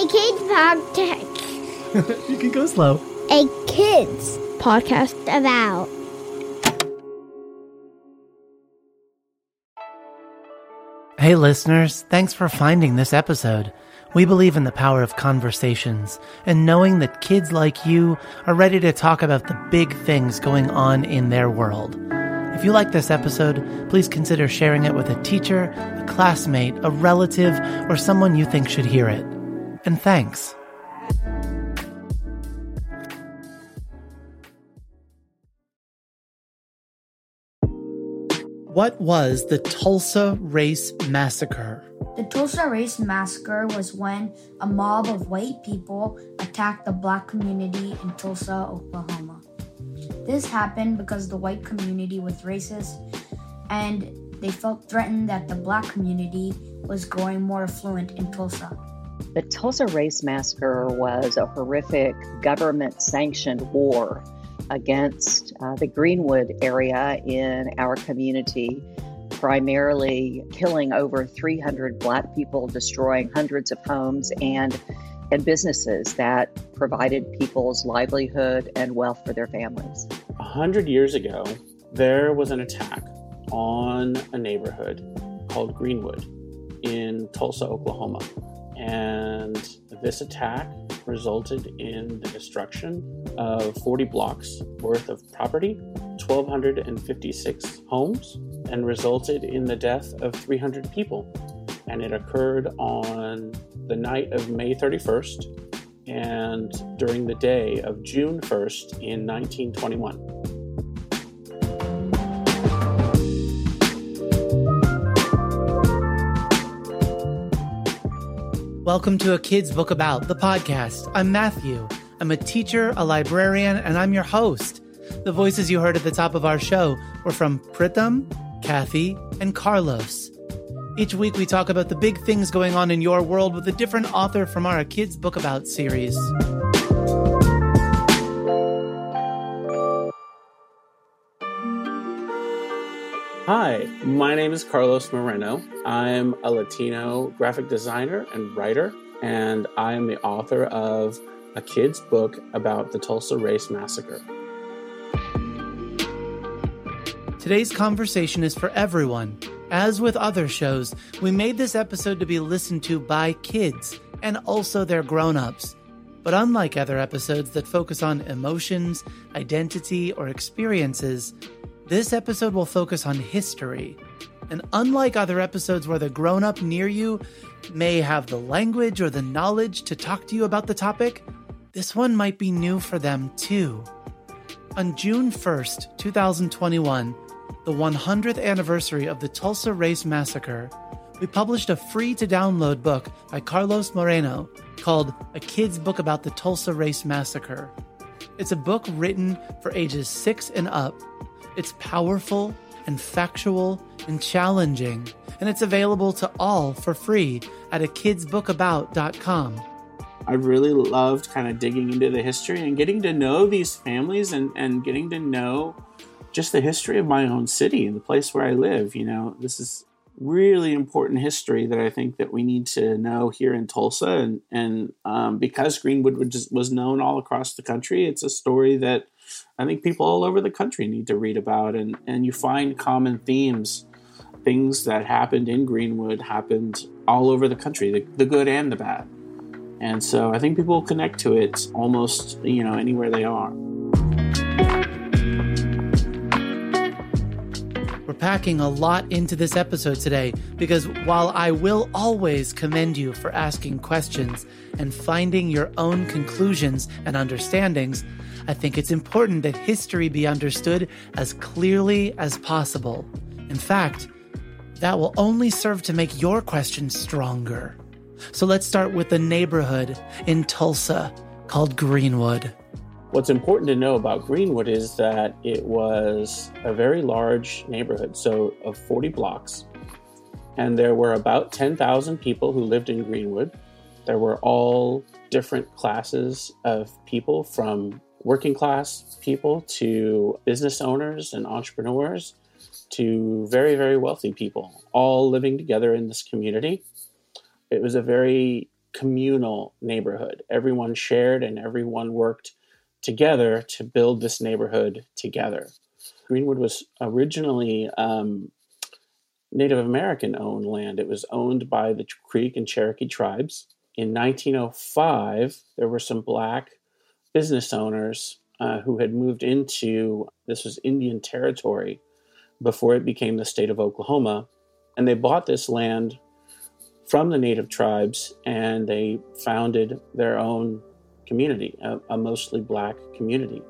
A kids podcast. you can go slow. A kids podcast about. Hey, listeners, thanks for finding this episode. We believe in the power of conversations and knowing that kids like you are ready to talk about the big things going on in their world. If you like this episode, please consider sharing it with a teacher, a classmate, a relative, or someone you think should hear it. And thanks. What was the Tulsa Race Massacre? The Tulsa Race Massacre was when a mob of white people attacked the black community in Tulsa, Oklahoma. This happened because the white community was racist and they felt threatened that the black community was growing more affluent in Tulsa. The Tulsa Race Massacre was a horrific government sanctioned war against uh, the Greenwood area in our community, primarily killing over 300 Black people, destroying hundreds of homes and, and businesses that provided people's livelihood and wealth for their families. A hundred years ago, there was an attack on a neighborhood called Greenwood in Tulsa, Oklahoma. And this attack resulted in the destruction of 40 blocks worth of property, 1,256 homes, and resulted in the death of 300 people. And it occurred on the night of May 31st and during the day of June 1st in 1921. Welcome to A Kid's Book About, the podcast. I'm Matthew. I'm a teacher, a librarian, and I'm your host. The voices you heard at the top of our show were from Pritham, Kathy, and Carlos. Each week we talk about the big things going on in your world with a different author from our A Kid's Book About series. Hi, my name is Carlos Moreno. I'm a Latino graphic designer and writer, and I am the author of a kid's book about the Tulsa Race Massacre. Today's conversation is for everyone. As with other shows, we made this episode to be listened to by kids and also their grown ups. But unlike other episodes that focus on emotions, identity, or experiences, this episode will focus on history. And unlike other episodes where the grown up near you may have the language or the knowledge to talk to you about the topic, this one might be new for them too. On June 1st, 2021, the 100th anniversary of the Tulsa Race Massacre, we published a free to download book by Carlos Moreno called A Kid's Book About the Tulsa Race Massacre. It's a book written for ages 6 and up it's powerful and factual and challenging, and it's available to all for free at a kidsbookabout.com. I really loved kind of digging into the history and getting to know these families and, and getting to know just the history of my own city and the place where I live. You know, this is really important history that I think that we need to know here in Tulsa. And, and um, because Greenwood was, was known all across the country, it's a story that I think people all over the country need to read about, and, and you find common themes. Things that happened in Greenwood happened all over the country, the, the good and the bad. And so I think people connect to it almost, you know, anywhere they are. Packing a lot into this episode today because while I will always commend you for asking questions and finding your own conclusions and understandings, I think it's important that history be understood as clearly as possible. In fact, that will only serve to make your questions stronger. So let's start with the neighborhood in Tulsa called Greenwood. What's important to know about Greenwood is that it was a very large neighborhood, so of 40 blocks. And there were about 10,000 people who lived in Greenwood. There were all different classes of people from working class people to business owners and entrepreneurs to very, very wealthy people, all living together in this community. It was a very communal neighborhood. Everyone shared and everyone worked together to build this neighborhood together. Greenwood was originally um, Native American owned land. It was owned by the Creek and Cherokee tribes. In 1905, there were some black business owners uh, who had moved into this was Indian territory before it became the state of Oklahoma. And they bought this land from the native tribes and they founded their own community, a, a mostly black community.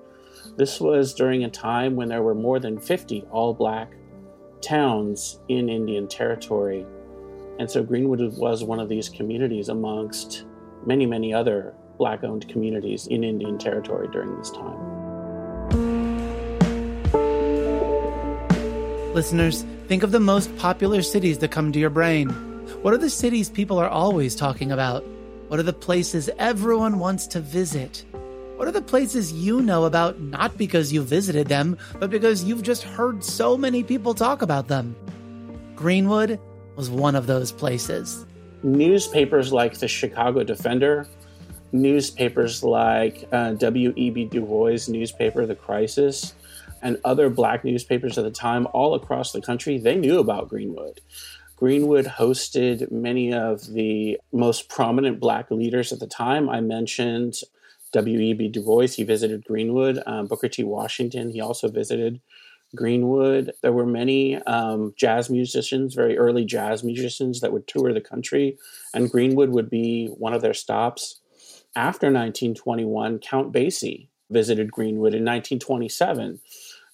This was during a time when there were more than 50 all black towns in Indian Territory. And so Greenwood was one of these communities amongst many, many other black owned communities in Indian Territory during this time. Listeners, think of the most popular cities that come to your brain. What are the cities people are always talking about? What are the places everyone wants to visit? What are the places you know about not because you visited them, but because you've just heard so many people talk about them? Greenwood was one of those places. Newspapers like the Chicago Defender, newspapers like uh, W.E.B. Du Bois newspaper, The Crisis, and other black newspapers at the time all across the country, they knew about Greenwood. Greenwood hosted many of the most prominent black leaders at the time. I mentioned W.E.B. Du Bois. He visited Greenwood. Um, Booker T. Washington. He also visited Greenwood. There were many um, jazz musicians, very early jazz musicians, that would tour the country, and Greenwood would be one of their stops. After 1921, Count Basie visited Greenwood in 1927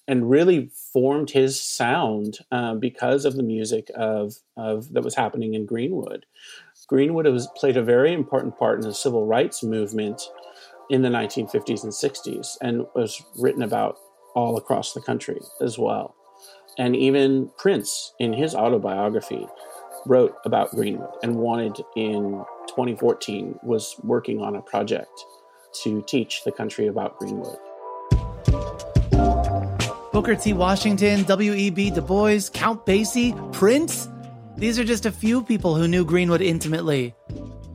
and really formed his sound uh, because of the music of, of that was happening in Greenwood. Greenwood was, played a very important part in the civil rights movement in the 1950s and 60s and was written about all across the country as well. And even Prince, in his autobiography, wrote about Greenwood and wanted in 2014 was working on a project to teach the country about Greenwood. Booker T. Washington, W.E.B. Du Bois, Count Basie, Prince. These are just a few people who knew Greenwood intimately.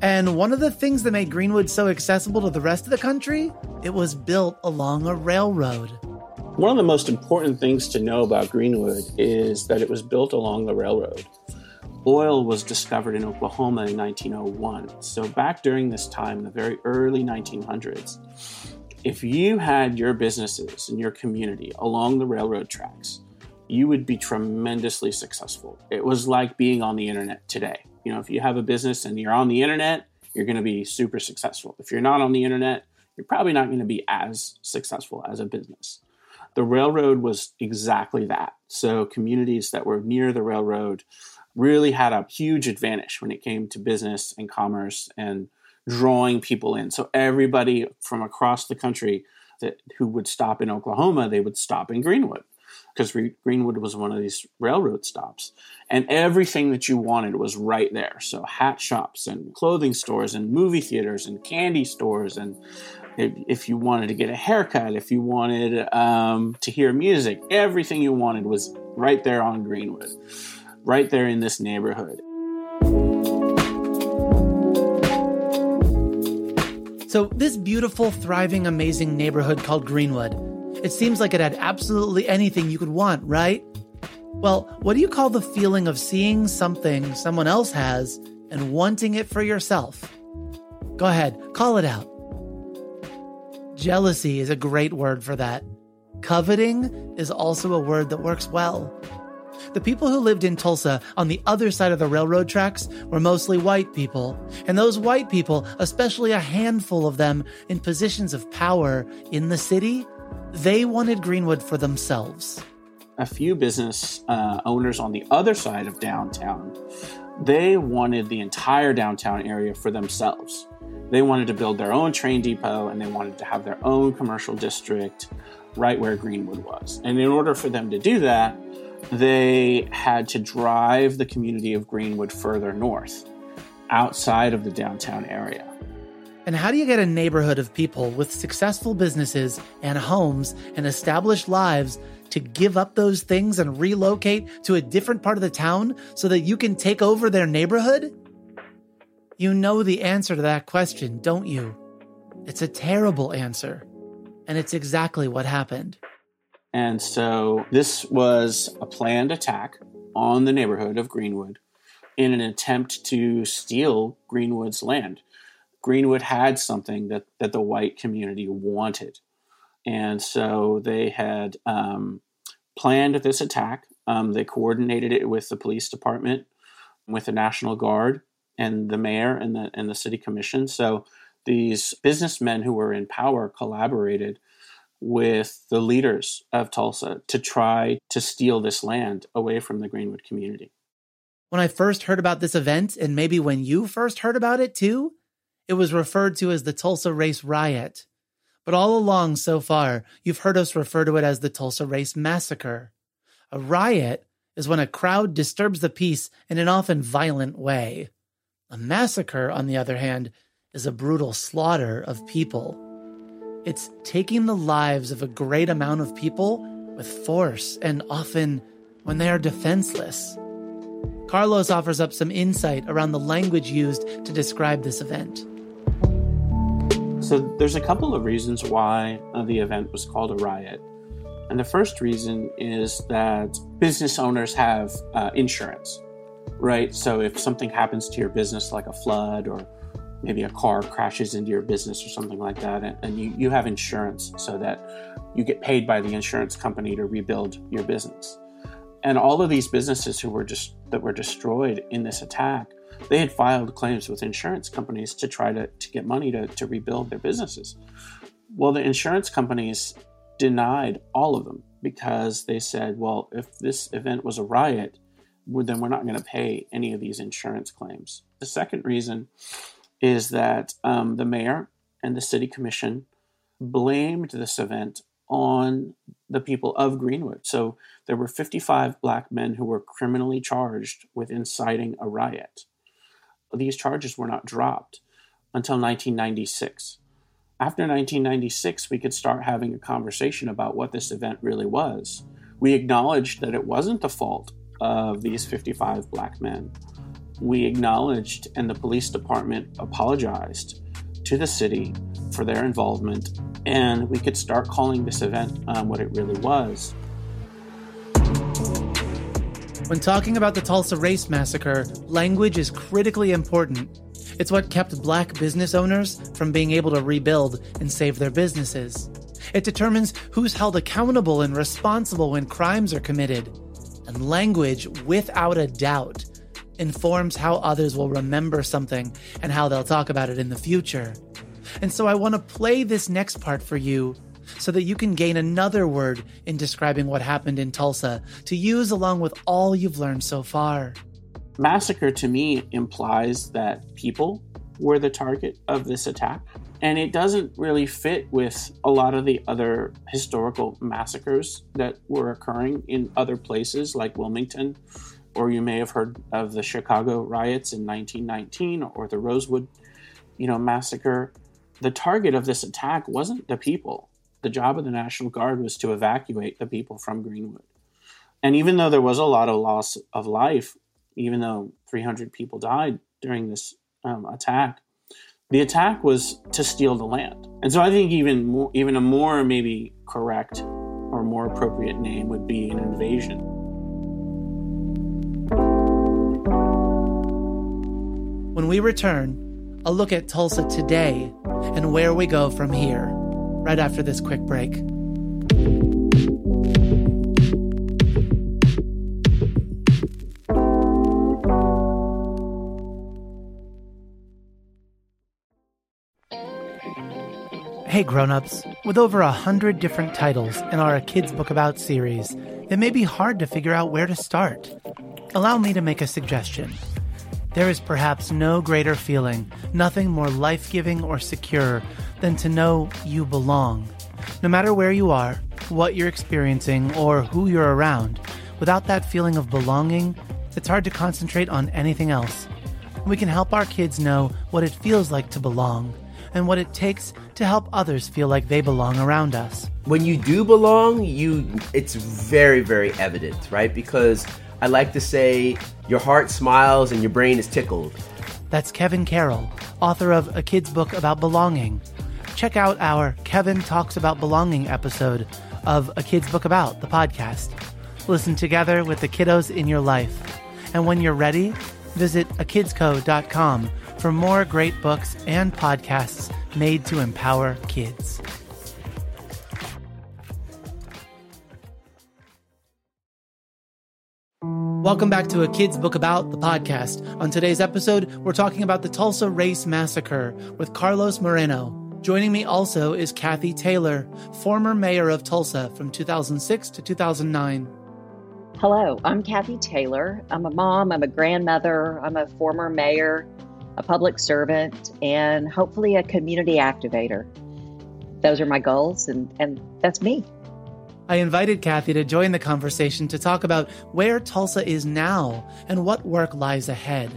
And one of the things that made Greenwood so accessible to the rest of the country, it was built along a railroad. One of the most important things to know about Greenwood is that it was built along the railroad. Oil was discovered in Oklahoma in 1901. So, back during this time, the very early 1900s, if you had your businesses and your community along the railroad tracks, you would be tremendously successful. It was like being on the internet today. You know, if you have a business and you're on the internet, you're going to be super successful. If you're not on the internet, you're probably not going to be as successful as a business. The railroad was exactly that. So, communities that were near the railroad really had a huge advantage when it came to business and commerce and drawing people in. So, everybody from across the country that, who would stop in Oklahoma, they would stop in Greenwood because Greenwood was one of these railroad stops. And everything that you wanted was right there. So, hat shops and clothing stores and movie theaters and candy stores. And if you wanted to get a haircut, if you wanted um, to hear music, everything you wanted was right there on Greenwood, right there in this neighborhood. So, this beautiful, thriving, amazing neighborhood called Greenwood it seems like it had absolutely anything you could want, right? Well, what do you call the feeling of seeing something someone else has and wanting it for yourself? Go ahead, call it out. Jealousy is a great word for that. Coveting is also a word that works well. The people who lived in Tulsa on the other side of the railroad tracks were mostly white people, and those white people, especially a handful of them in positions of power in the city, they wanted Greenwood for themselves. A few business uh, owners on the other side of downtown, they wanted the entire downtown area for themselves. They wanted to build their own train depot and they wanted to have their own commercial district right where Greenwood was. And in order for them to do that, they had to drive the community of Greenwood further north, outside of the downtown area. And how do you get a neighborhood of people with successful businesses and homes and established lives to give up those things and relocate to a different part of the town so that you can take over their neighborhood? You know the answer to that question, don't you? It's a terrible answer. And it's exactly what happened. And so this was a planned attack on the neighborhood of Greenwood in an attempt to steal Greenwood's land. Greenwood had something that, that the white community wanted. And so they had um, planned this attack. Um, they coordinated it with the police department, with the National Guard, and the mayor and the, and the city commission. So these businessmen who were in power collaborated with the leaders of Tulsa to try to steal this land away from the Greenwood community. When I first heard about this event, and maybe when you first heard about it too, it was referred to as the Tulsa Race Riot. But all along so far, you've heard us refer to it as the Tulsa Race Massacre. A riot is when a crowd disturbs the peace in an often violent way. A massacre, on the other hand, is a brutal slaughter of people. It's taking the lives of a great amount of people with force and often when they are defenseless. Carlos offers up some insight around the language used to describe this event. So, there's a couple of reasons why the event was called a riot. And the first reason is that business owners have uh, insurance, right? So, if something happens to your business, like a flood or maybe a car crashes into your business or something like that, and, and you, you have insurance so that you get paid by the insurance company to rebuild your business. And all of these businesses who were just that were destroyed in this attack, they had filed claims with insurance companies to try to, to get money to, to rebuild their businesses. Well, the insurance companies denied all of them because they said, well, if this event was a riot, then we're not going to pay any of these insurance claims. The second reason is that um, the mayor and the city commission blamed this event on the people of Greenwood. So there were 55 black men who were criminally charged with inciting a riot. These charges were not dropped until 1996. After 1996, we could start having a conversation about what this event really was. We acknowledged that it wasn't the fault of these 55 black men we acknowledged and the police department apologized to the city for their involvement, and we could start calling this event um, what it really was. When talking about the Tulsa Race Massacre, language is critically important. It's what kept black business owners from being able to rebuild and save their businesses. It determines who's held accountable and responsible when crimes are committed. And language, without a doubt, informs how others will remember something and how they'll talk about it in the future. And so I want to play this next part for you so that you can gain another word in describing what happened in Tulsa to use along with all you've learned so far. Massacre to me implies that people were the target of this attack. And it doesn't really fit with a lot of the other historical massacres that were occurring in other places like Wilmington or you may have heard of the Chicago riots in 1919 or the Rosewood, you know, massacre. The target of this attack wasn't the people. The job of the National Guard was to evacuate the people from Greenwood. And even though there was a lot of loss of life, even though 300 people died during this um, attack, the attack was to steal the land. And so I think even more, even a more maybe correct or more appropriate name would be an invasion. When we return, I'll look at Tulsa today and where we go from here, right after this quick break. Hey grown-ups, with over a hundred different titles in our Kids Book About series, it may be hard to figure out where to start. Allow me to make a suggestion. There is perhaps no greater feeling, nothing more life giving or secure than to know you belong. No matter where you are, what you're experiencing, or who you're around, without that feeling of belonging, it's hard to concentrate on anything else. We can help our kids know what it feels like to belong and what it takes to help others feel like they belong around us. When you do belong, you it's very very evident, right? Because I like to say your heart smiles and your brain is tickled. That's Kevin Carroll, author of A Kid's Book About Belonging. Check out our Kevin Talks About Belonging episode of A Kid's Book About, the podcast. Listen together with the kiddos in your life. And when you're ready, visit akidsco.com for more great books and podcasts made to empower kids. Welcome back to A Kid's Book About, the podcast. On today's episode, we're talking about the Tulsa Race Massacre with Carlos Moreno. Joining me also is Kathy Taylor, former mayor of Tulsa from 2006 to 2009. Hello, I'm Kathy Taylor. I'm a mom, I'm a grandmother, I'm a former mayor, a public servant, and hopefully a community activator. Those are my goals, and, and that's me. I invited Kathy to join the conversation to talk about where Tulsa is now and what work lies ahead.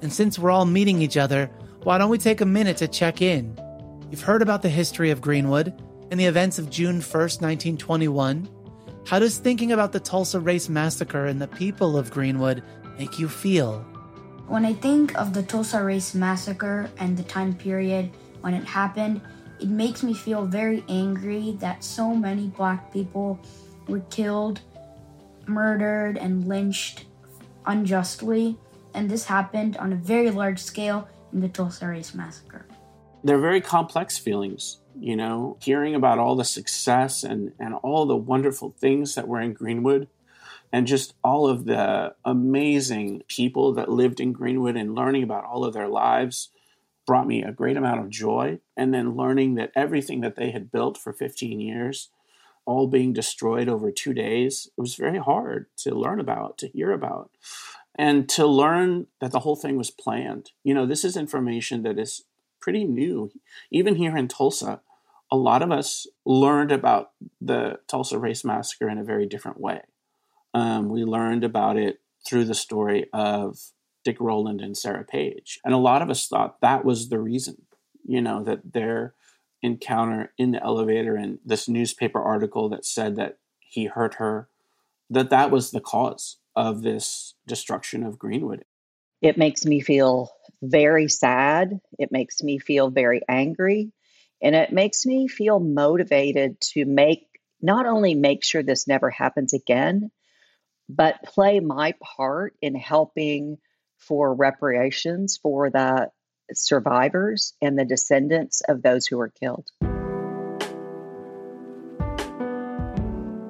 And since we're all meeting each other, why don't we take a minute to check in? You've heard about the history of Greenwood and the events of June 1st, 1921. How does thinking about the Tulsa Race Massacre and the people of Greenwood make you feel? When I think of the Tulsa Race Massacre and the time period when it happened, it makes me feel very angry that so many black people were killed, murdered, and lynched unjustly. And this happened on a very large scale in the Tulsa Race Massacre. They're very complex feelings, you know, hearing about all the success and, and all the wonderful things that were in Greenwood and just all of the amazing people that lived in Greenwood and learning about all of their lives brought me a great amount of joy. And then learning that everything that they had built for 15 years, all being destroyed over two days, it was very hard to learn about, to hear about, and to learn that the whole thing was planned. You know, this is information that is pretty new. Even here in Tulsa, a lot of us learned about the Tulsa Race Massacre in a very different way. Um, we learned about it through the story of Dick Rowland and Sarah Page. And a lot of us thought that was the reason, you know, that their encounter in the elevator and this newspaper article that said that he hurt her, that that was the cause of this destruction of Greenwood. It makes me feel very sad. It makes me feel very angry. And it makes me feel motivated to make not only make sure this never happens again, but play my part in helping for reparations for the survivors and the descendants of those who were killed.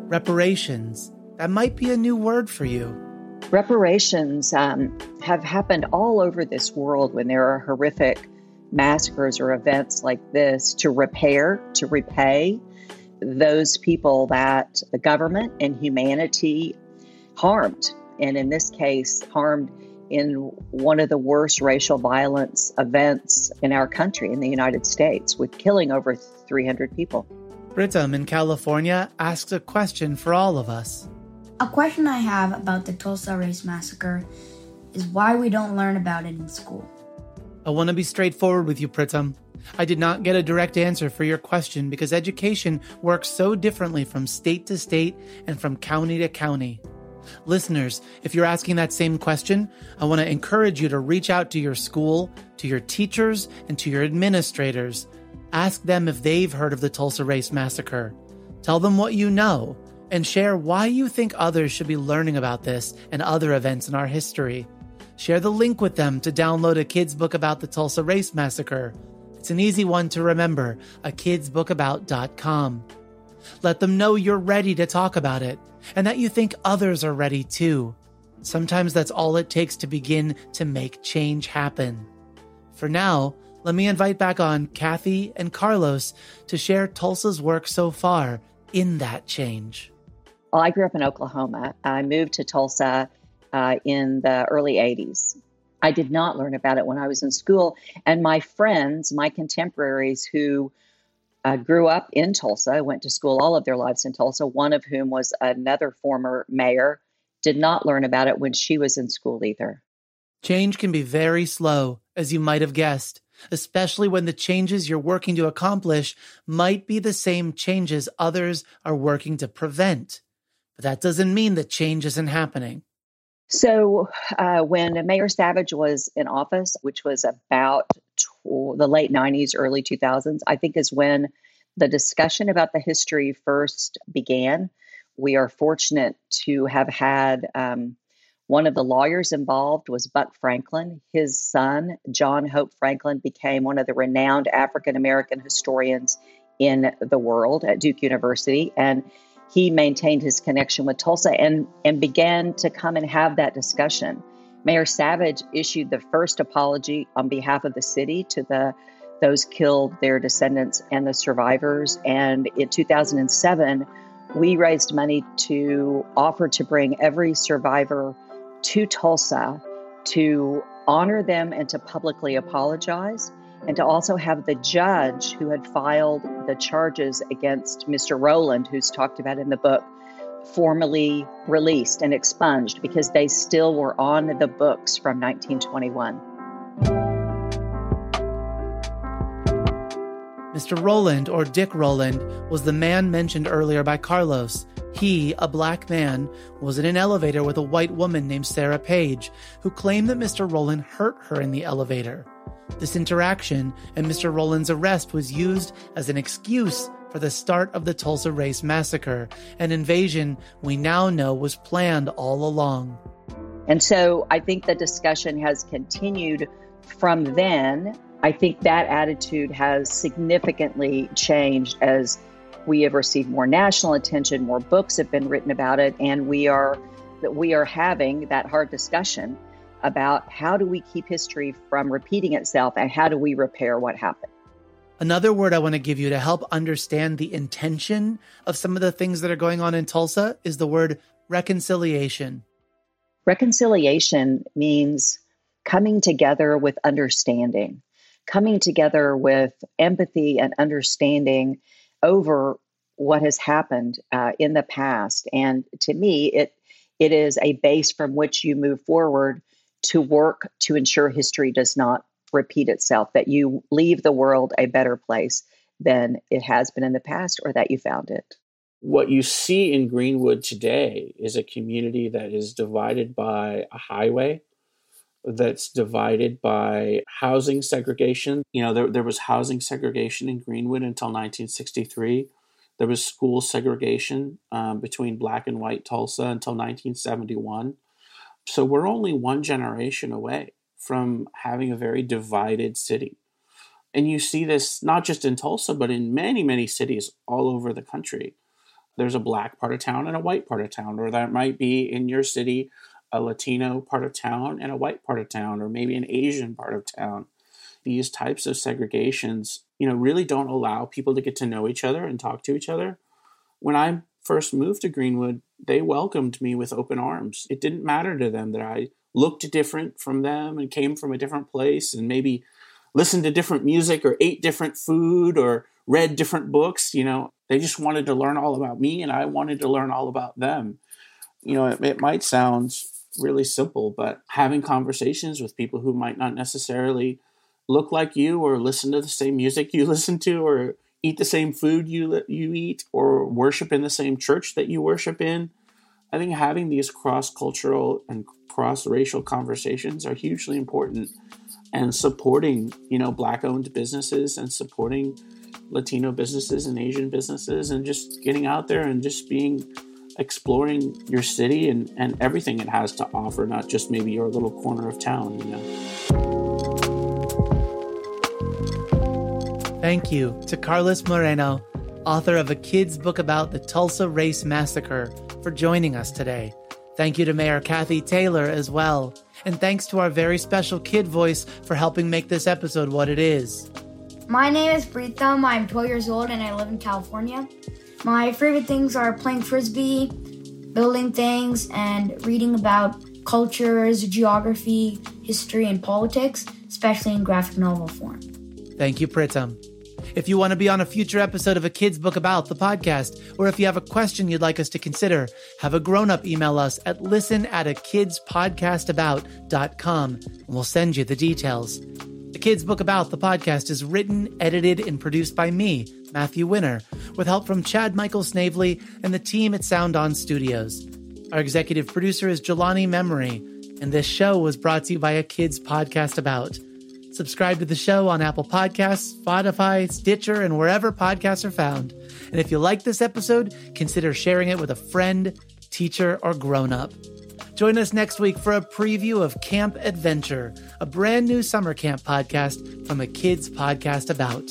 Reparations. That might be a new word for you. Reparations um, have happened all over this world when there are horrific massacres or events like this to repair, to repay those people that the government and humanity harmed. And in this case, harmed in one of the worst racial violence events in our country, in the United States, with killing over 300 people. Pritam in California asks a question for all of us. A question I have about the Tulsa Race Massacre is why we don't learn about it in school. I want to be straightforward with you, Pritam. I did not get a direct answer for your question because education works so differently from state to state and from county to county. Listeners, if you're asking that same question, I want to encourage you to reach out to your school, to your teachers, and to your administrators. Ask them if they've heard of the Tulsa Race Massacre. Tell them what you know and share why you think others should be learning about this and other events in our history. Share the link with them to download a kid's book about the Tulsa Race Massacre. It's an easy one to remember, a kidsbookabout.com. Let them know you're ready to talk about it and that you think others are ready too. Sometimes that's all it takes to begin to make change happen. For now, let me invite back on Kathy and Carlos to share Tulsa's work so far in that change. Well, I grew up in Oklahoma. I moved to Tulsa uh, in the early 80s. I did not learn about it when I was in school. And my friends, my contemporaries who uh, grew up in Tulsa, went to school all of their lives in Tulsa, one of whom was another former mayor, did not learn about it when she was in school either. Change can be very slow, as you might have guessed, especially when the changes you're working to accomplish might be the same changes others are working to prevent. But that doesn't mean that change isn't happening. So, uh, when Mayor Savage was in office, which was about the late 90s, early 2000s, I think is when the discussion about the history first began. We are fortunate to have had um, one of the lawyers involved was Buck Franklin. His son, John Hope Franklin, became one of the renowned African American historians in the world at Duke University. And he maintained his connection with Tulsa and, and began to come and have that discussion. Mayor Savage issued the first apology on behalf of the city to the those killed, their descendants, and the survivors. And in 2007, we raised money to offer to bring every survivor to Tulsa to honor them and to publicly apologize and to also have the judge who had filed the charges against Mr. Rowland, who's talked about in the book, formally released and expunged because they still were on the books from 1921. Mr. Rowland, or Dick Rowland, was the man mentioned earlier by Carlos. He, a black man, was in an elevator with a white woman named Sarah Page, who claimed that Mr. Rowland hurt her in the elevator. This interaction and Mr. Rowland's arrest was used as an excuse for the start of the Tulsa Race Massacre, an invasion we now know was planned all along. And so I think the discussion has continued from then. I think that attitude has significantly changed as we have received more national attention, more books have been written about it, and we are that we are having that hard discussion about how do we keep history from repeating itself and how do we repair what happened. Another word I want to give you to help understand the intention of some of the things that are going on in Tulsa is the word reconciliation. Reconciliation means coming together with understanding, coming together with empathy and understanding over what has happened uh, in the past. And to me, it it is a base from which you move forward to work to ensure history does not repeat itself, that you leave the world a better place than it has been in the past or that you found it. What you see in Greenwood today is a community that is divided by a highway, that's divided by housing segregation. You know, there, there was housing segregation in Greenwood until 1963. There was school segregation um, between black and white Tulsa until 1971. So we're only one generation away from having a very divided city. And you see this not just in Tulsa, but in many, many cities all over the country. There's a black part of town and a white part of town, or that might be in your city a Latino part of town and a white part of town, or maybe an Asian part of town. These types of segregations, you know, really don't allow people to get to know each other and talk to each other. When I first moved to Greenwood, they welcomed me with open arms. It didn't matter to them that I looked different from them and came from a different place and maybe listened to different music or ate different food or read different books. You know, they just wanted to learn all about me and I wanted to learn all about them. You know, it, it might sound really simple, but having conversations with people who might not necessarily look like you or listen to the same music you listen to or eat the same food you you eat or worship in the same church that you worship in. I think having these cross-cultural and cross-racial conversations are hugely important and supporting, you know, black-owned businesses and supporting Latino businesses and Asian businesses and just getting out there and just being exploring your city and, and everything it has to offer, not just maybe your little corner of town, you know. Thank you to Carlos Moreno, author of a kid's book about the Tulsa Race Massacre, for joining us today. Thank you to Mayor Kathy Taylor as well. And thanks to our very special kid voice for helping make this episode what it is. My name is Pritham. I'm 12 years old and I live in California. My favorite things are playing frisbee, building things, and reading about cultures, geography, history, and politics, especially in graphic novel form. Thank you, Pritam. If you want to be on a future episode of a kid's book about the podcast, or if you have a question you'd like us to consider, have a grown up email us at listen at a kidspodcastabout.com and we'll send you the details. The Kids Book About the podcast is written, edited, and produced by me, Matthew Winner, with help from Chad Michael Snavely and the team at Sound On Studios. Our executive producer is Jelani Memory, and this show was brought to you by a kids podcast about. Subscribe to the show on Apple Podcasts, Spotify, Stitcher, and wherever podcasts are found. And if you like this episode, consider sharing it with a friend, teacher, or grown up. Join us next week for a preview of Camp Adventure, a brand new summer camp podcast from a kids podcast about.